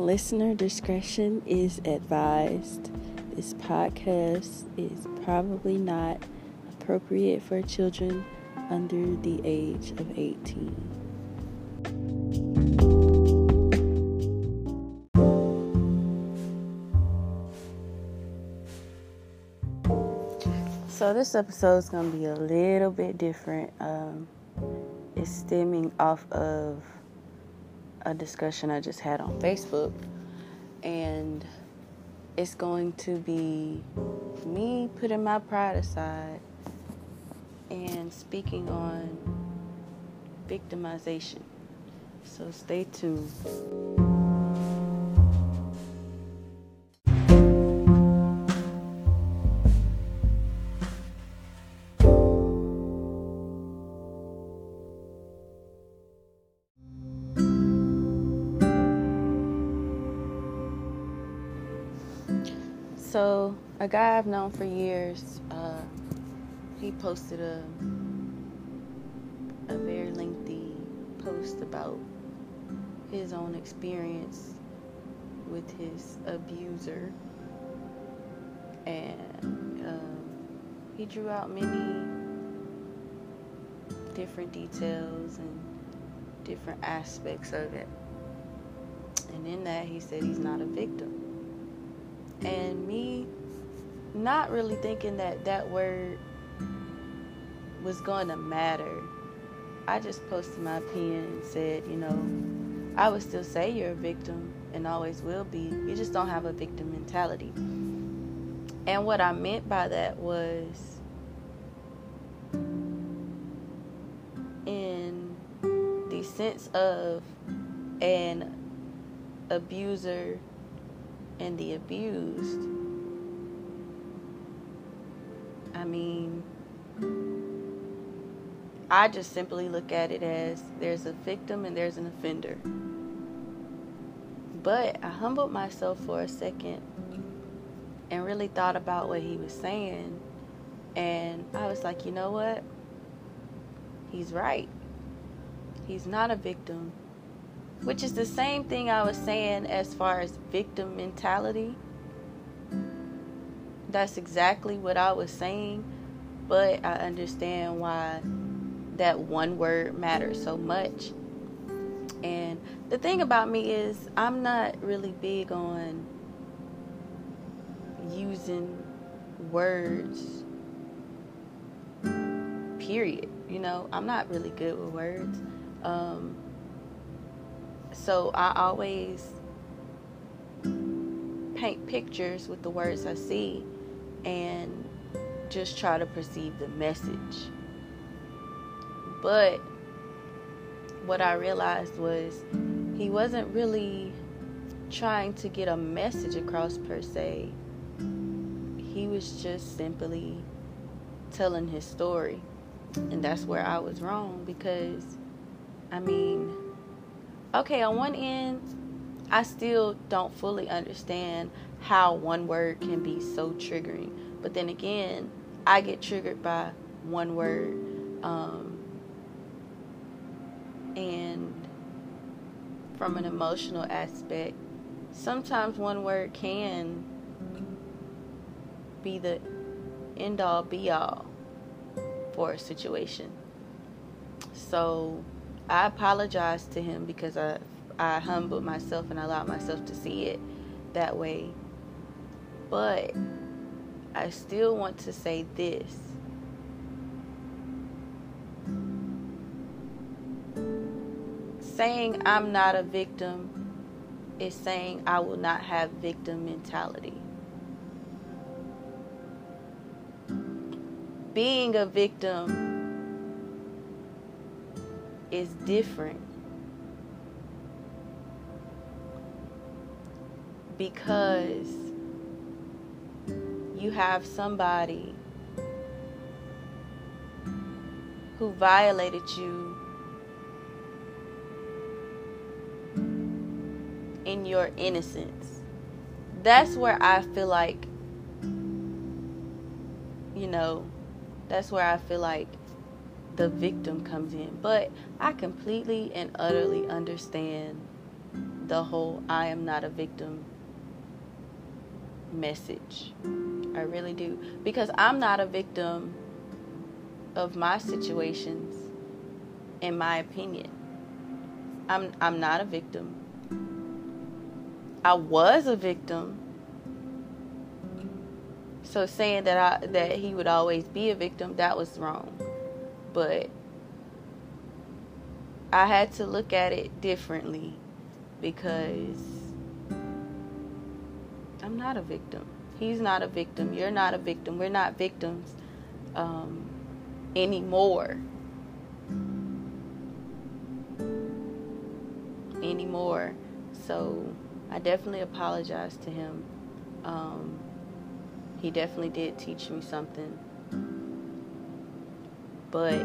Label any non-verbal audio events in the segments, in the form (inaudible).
Listener discretion is advised. This podcast is probably not appropriate for children under the age of 18. So, this episode is going to be a little bit different. Um, it's stemming off of a discussion I just had on Facebook, and it's going to be me putting my pride aside and speaking on victimization. So stay tuned. Guy I've known for years, uh, he posted a a very lengthy post about his own experience with his abuser, and um, he drew out many different details and different aspects of it. And in that, he said he's not a victim and me not really thinking that that word was going to matter. I just posted my opinion and said, you know, I would still say you're a victim and always will be. You just don't have a victim mentality. And what I meant by that was in the sense of an abuser and the abused, I mean, I just simply look at it as there's a victim and there's an offender. But I humbled myself for a second and really thought about what he was saying. And I was like, you know what? He's right. He's not a victim which is the same thing I was saying as far as victim mentality. That's exactly what I was saying, but I understand why that one word matters so much. And the thing about me is, I'm not really big on using words, period. You know, I'm not really good with words. Um, so I always paint pictures with the words I see and just try to perceive the message. But what I realized was he wasn't really trying to get a message across per se. He was just simply telling his story. And that's where I was wrong because, I mean, okay, on one end, I still don't fully understand how one word can be so triggering. But then again, I get triggered by one word. Um, and from an emotional aspect, sometimes one word can be the end all be all for a situation. So, I apologized to him because I I humbled myself and allowed myself to see it that way. But I still want to say this. Saying I'm not a victim is saying I will not have victim mentality. Being a victim is different because you have somebody who violated you in your innocence. That's where I feel like, you know, that's where I feel like the victim comes in. But I completely and utterly understand the whole I am not a victim message. I really do. Because I'm not a victim of my situations, in my opinion. I'm, I'm not a victim. I was a victim. So saying that I that he would always be a victim, that was wrong. But I had to look at it differently because I'm not a victim. He's not a victim. You're not a victim. We're not victims um, anymore. Anymore. So I definitely apologize to him. Um, he definitely did teach me something. But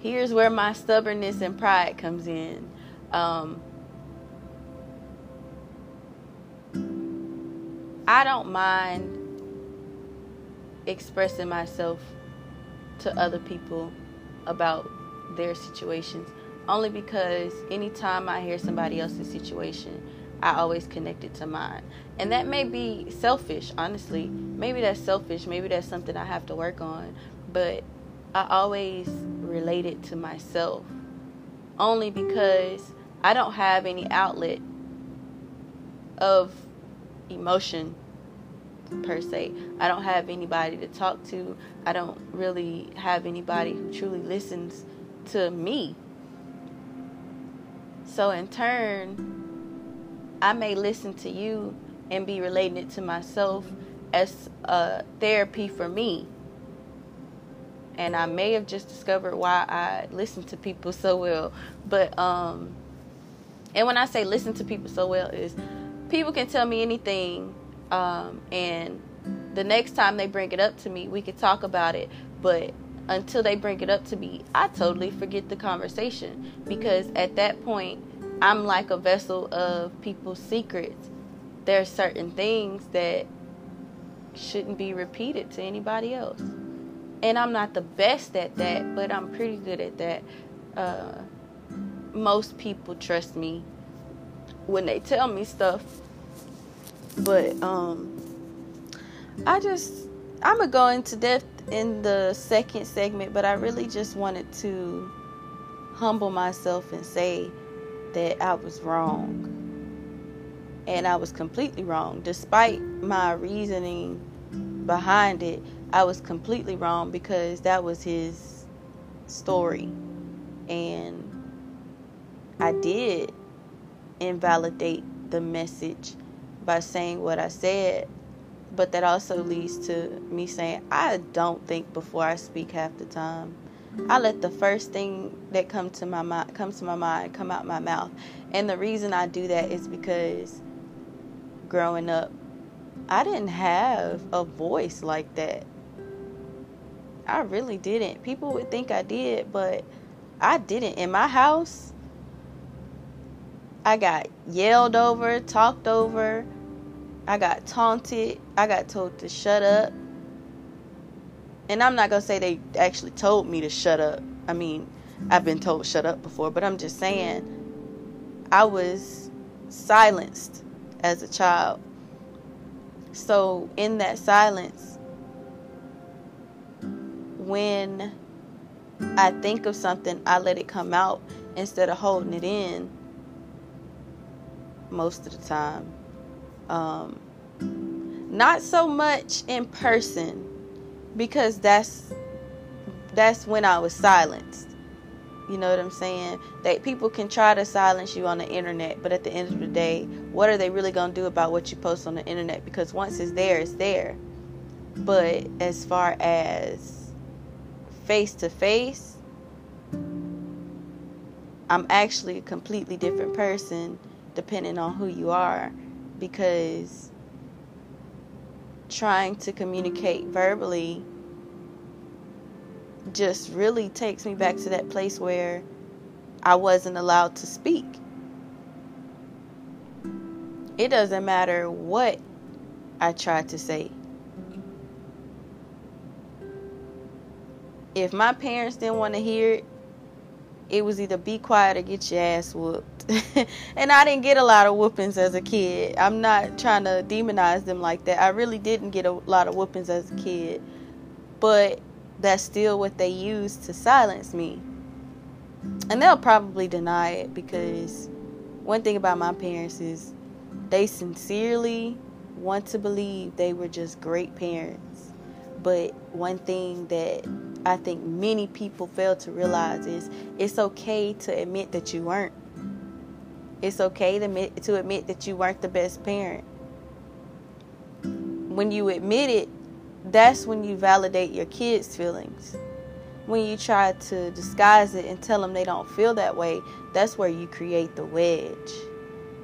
here's where my stubbornness and pride comes in. Um, I don't mind expressing myself to other people about their situations only because anytime I hear somebody else's situation, I always connect it to mine. And that may be selfish, honestly. Maybe that's selfish. Maybe that's something I have to work on. But I always relate it to myself. Only because I don't have any outlet of emotion per se. I don't have anybody to talk to. I don't really have anybody who truly listens to me. So, in turn, I may listen to you and be relating it to myself as a therapy for me. And I may have just discovered why I listen to people so well. But, um, and when I say listen to people so well, is people can tell me anything um, and the next time they bring it up to me, we could talk about it. But until they bring it up to me, I totally forget the conversation because at that point, I'm like a vessel of people's secrets. There are certain things that shouldn't be repeated to anybody else. And I'm not the best at that, but I'm pretty good at that. Uh, most people trust me when they tell me stuff but um, I just I'm gonna go into depth in the second segment, but I really just wanted to humble myself and say that I was wrong. And I was completely wrong. Despite my reasoning behind it, I was completely wrong because that was his story. And I did invalidate the message by saying what I said, but that also leads to me saying I don't think before I speak half the time. I let the first thing that come to my mind comes to my mind come out my mouth. And the reason I do that is because growing up I didn't have a voice like that. I really didn't. People would think I did, but I didn't. In my house, I got yelled over, talked over, I got taunted. I got told to shut up. And I'm not going to say they actually told me to shut up. I mean, I've been told shut up before, but I'm just saying I was silenced as a child. So, in that silence, when I think of something, I let it come out instead of holding it in most of the time. Um, not so much in person because that's that's when I was silenced. You know what I'm saying? That people can try to silence you on the internet, but at the end of the day, what are they really going to do about what you post on the internet? Because once it's there, it's there. But as far as face to face, I'm actually a completely different person depending on who you are because trying to communicate verbally just really takes me back to that place where I wasn't allowed to speak. It doesn't matter what I try to say. If my parents didn't want to hear it, it was either be quiet or get your ass whooped. (laughs) and I didn't get a lot of whoopings as a kid. I'm not trying to demonize them like that. I really didn't get a lot of whoopings as a kid. But that's still what they used to silence me. And they'll probably deny it because one thing about my parents is they sincerely want to believe they were just great parents. But one thing that I think many people fail to realize is it's okay to admit that you weren't. It's okay to admit, to admit that you weren't the best parent. When you admit it, that's when you validate your kids' feelings. When you try to disguise it and tell them they don't feel that way, that's where you create the wedge.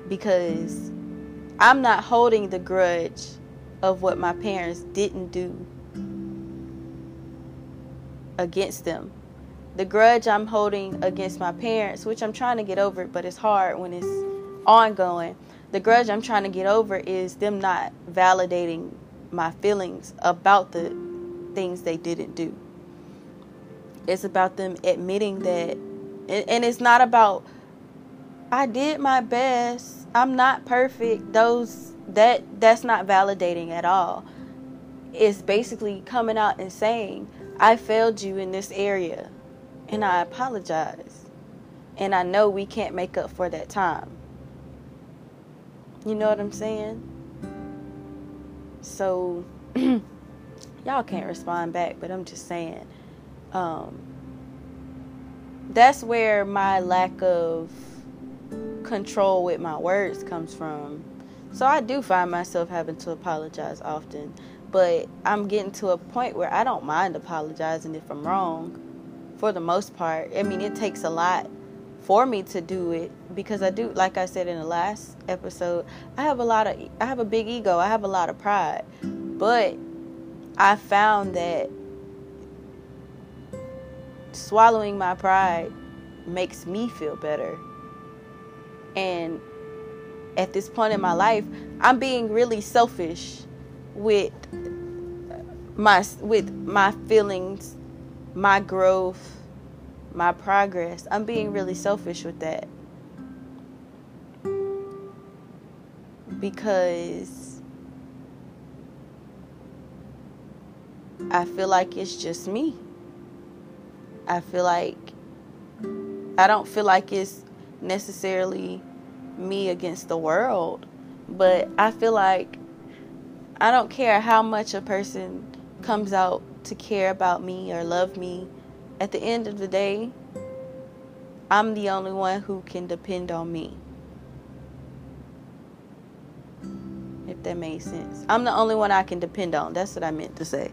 Because I'm not holding the grudge of what my parents didn't do against them. The grudge I'm holding against my parents, which I'm trying to get over, but it's hard when it's ongoing. The grudge I'm trying to get over is them not validating my feelings about the things they didn't do. It's about them admitting that, and it's not about I did my best. I'm not perfect. Those that that's not validating at all. It's basically coming out and saying, I failed you in this area and I apologize. And I know we can't make up for that time. You know what I'm saying? So (clears throat) y'all can't respond back, but I'm just saying um, that's where my lack of control with my words comes from. So I do find myself having to apologize often but I'm getting to a point where I don't mind apologizing if I'm wrong for the most part. I mean, it takes a lot for me to do it because I do like I said in the last episode, I have a lot of I have a big ego. I have a lot of pride. But I found that swallowing my pride makes me feel better. And at this point in my life, I'm being really selfish with my with my feelings, my growth, my progress. I'm being really selfish with that. Because I feel like it's just me. I feel like I don't feel like it's necessarily me against the world, but I feel like I don't care how much a person comes out to care about me or love me. At the end of the day, I'm the only one who can depend on me. If that made sense. I'm the only one I can depend on. That's what I meant to say.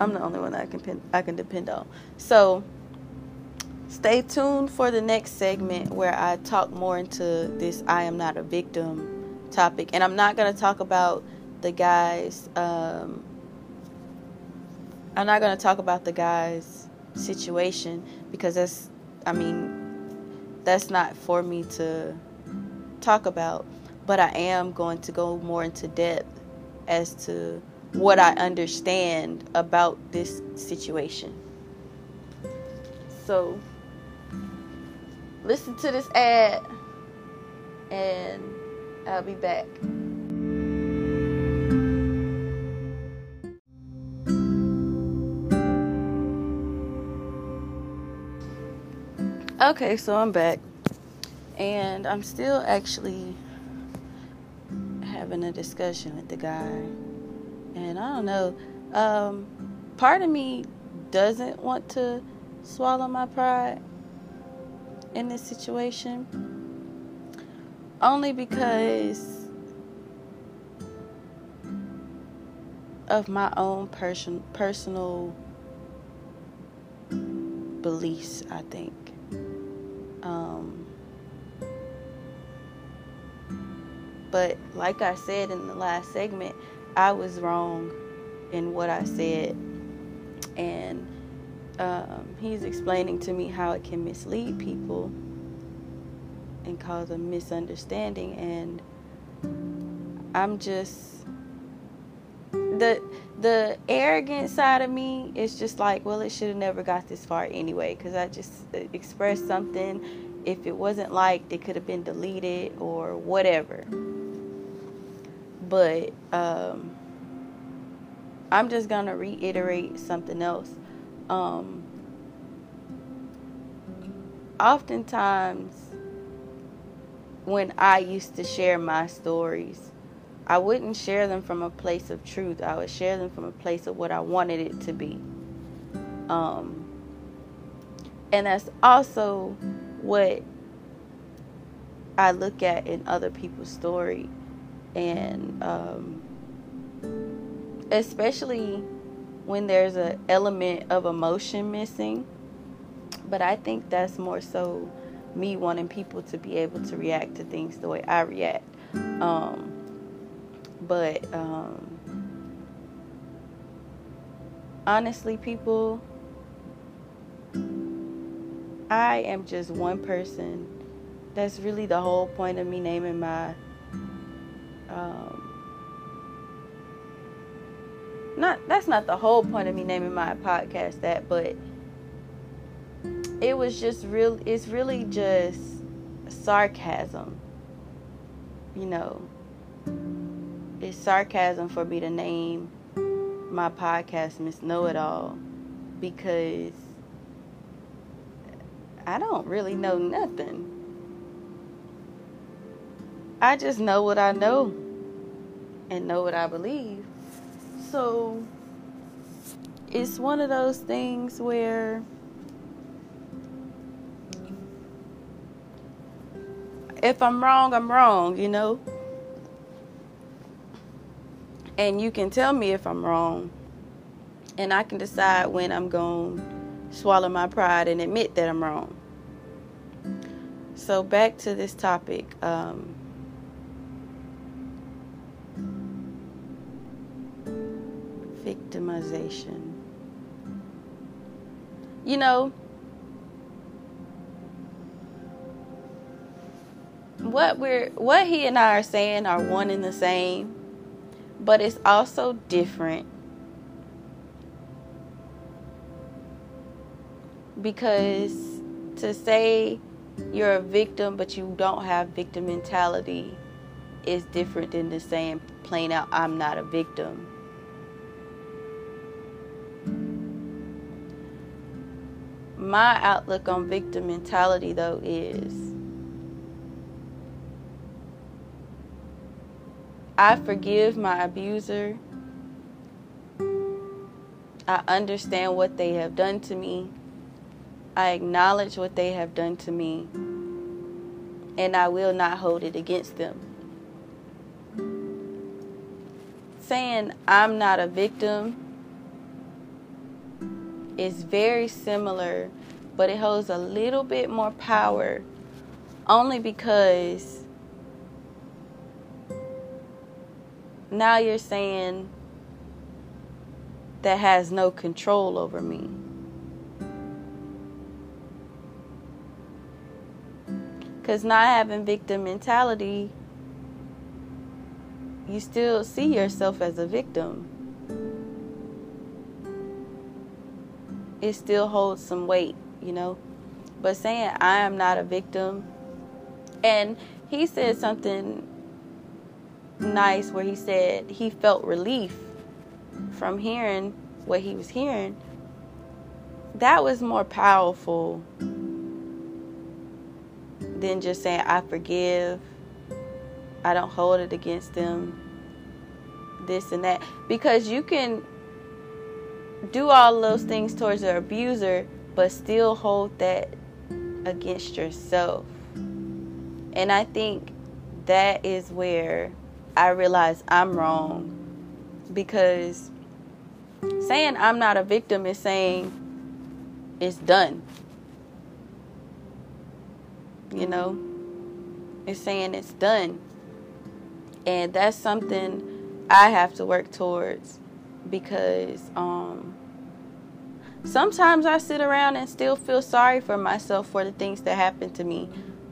I'm the only one I can I can depend on. So, stay tuned for the next segment where I talk more into this I am not a victim topic. And I'm not going to talk about the guy's. Um, I'm not going to talk about the guy's situation because that's, I mean, that's not for me to talk about. But I am going to go more into depth as to what I understand about this situation. So, listen to this ad, and I'll be back. Okay, so I'm back. And I'm still actually having a discussion with the guy. And I don't know. Um, part of me doesn't want to swallow my pride in this situation. Only because of my own person personal beliefs, I think. But like I said in the last segment, I was wrong in what I said. And um, he's explaining to me how it can mislead people and cause a misunderstanding. And I'm just the the arrogant side of me is just like, well, it should have never got this far anyway, because I just uh, expressed something. If it wasn't liked, it could have been deleted or whatever. But um, I'm just gonna reiterate something else. Um, oftentimes, when I used to share my stories, I wouldn't share them from a place of truth. I would share them from a place of what I wanted it to be. Um, and that's also what I look at in other people's story. And um, especially when there's an element of emotion missing. But I think that's more so me wanting people to be able to react to things the way I react. Um, but um, honestly, people, I am just one person. That's really the whole point of me naming my. Um, not that's not the whole point of me naming my podcast that, but it was just real. It's really just sarcasm, you know it's sarcasm for me to name my podcast Miss Know It All because I don't really know nothing. I just know what I know and know what I believe. So it's one of those things where if I'm wrong, I'm wrong, you know? and you can tell me if I'm wrong, and I can decide when I'm going to swallow my pride and admit that I'm wrong. So, back to this topic. Um, victimization. You know, what we're what he and I are saying are one and the same but it's also different because to say you're a victim but you don't have victim mentality is different than the saying plain out I'm not a victim. My outlook on victim mentality though is I forgive my abuser. I understand what they have done to me. I acknowledge what they have done to me. And I will not hold it against them. Saying I'm not a victim is very similar, but it holds a little bit more power only because now you're saying that has no control over me. Because not having victim mentality, you still see yourself as a victim. It still holds some weight, you know. But saying I am not a victim, and he said something nice where he said he felt relief from hearing what he was hearing. That was more powerful than just saying, I forgive, I don't hold it against them, this and that. Because you can do all those things towards the abuser, but still hold that against yourself. And I think that is where I realize I'm wrong because saying I'm not a victim is saying it's done. You know, it's saying it's done. And that's something I have to work towards because um, sometimes I sit around and still feel sorry for myself for the things that happened to me,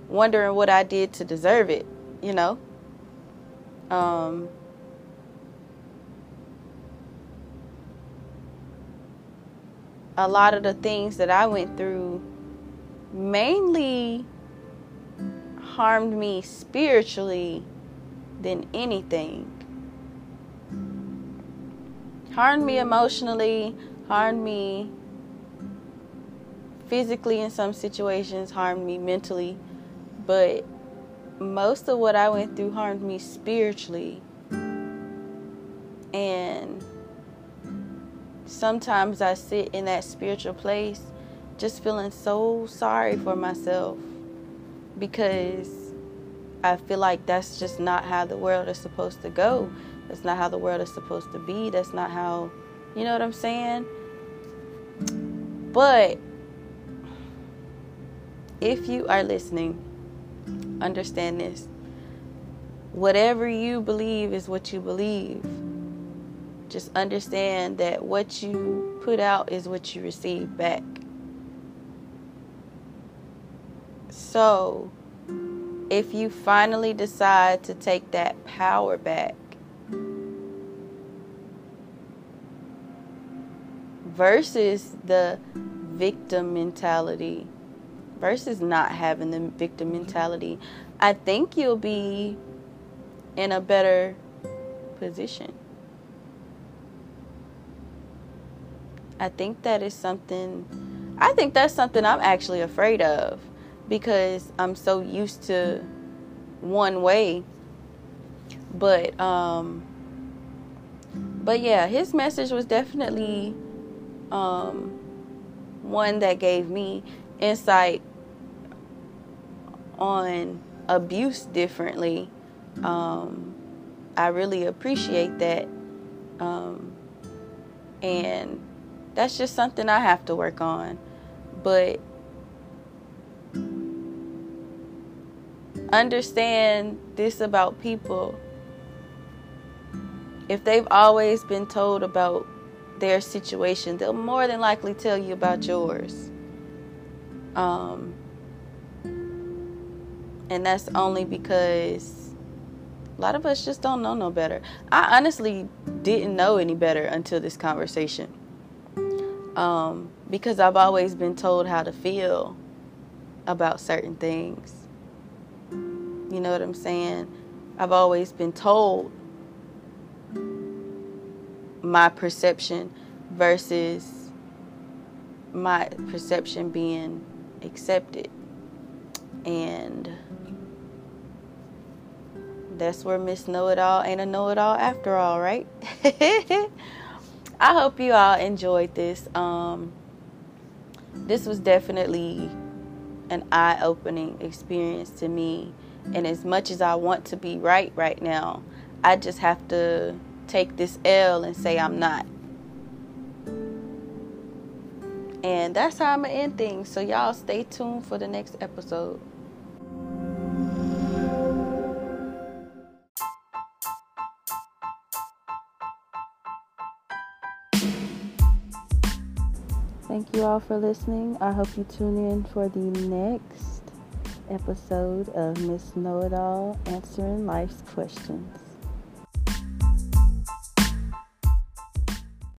wondering what I did to deserve it, you know? Um, a lot of the things that I went through mainly harmed me spiritually than anything. Harmed me emotionally, harmed me physically in some situations, harmed me mentally, but most of what I went through harmed me spiritually. And sometimes I sit in that spiritual place just feeling so sorry for myself because I feel like that's just not how the world is supposed to go. That's not how the world is supposed to be. That's not how, you know what I'm saying? But if you are listening, understand this. Whatever you believe is what you believe. Just understand that what you put out is what you receive back. So, if you finally decide to take that power back, versus the victim mentality, versus not having the victim mentality, I think you'll be in a better position. I think that is something, I think that's something I'm actually afraid of because I'm so used to one way. But um but yeah, his message was definitely um one that gave me insight on abuse differently. Um I really appreciate that. Um and that's just something I have to work on. But understand this about people. If they've always been told about their situation, they'll more than likely tell you about yours. Um, and that's only because a lot of us just don't know no better. I honestly didn't know any better until this conversation. Um, because I've always been told how to feel about certain things. You know what I'm saying? I've always been told my perception versus my perception being accepted. And that's where Miss Know It All ain't a know it all after all, right? (laughs) I hope you all enjoyed this. Um, this was definitely an eye opening experience to me and as much as I want to be right right now, I just have to take this L and say I'm not. And that's how I'm going to end things. So, y'all stay tuned for the next episode. Thank you all for listening. I hope you tune in for the next episode of Miss Know It All Answering Life's Questions.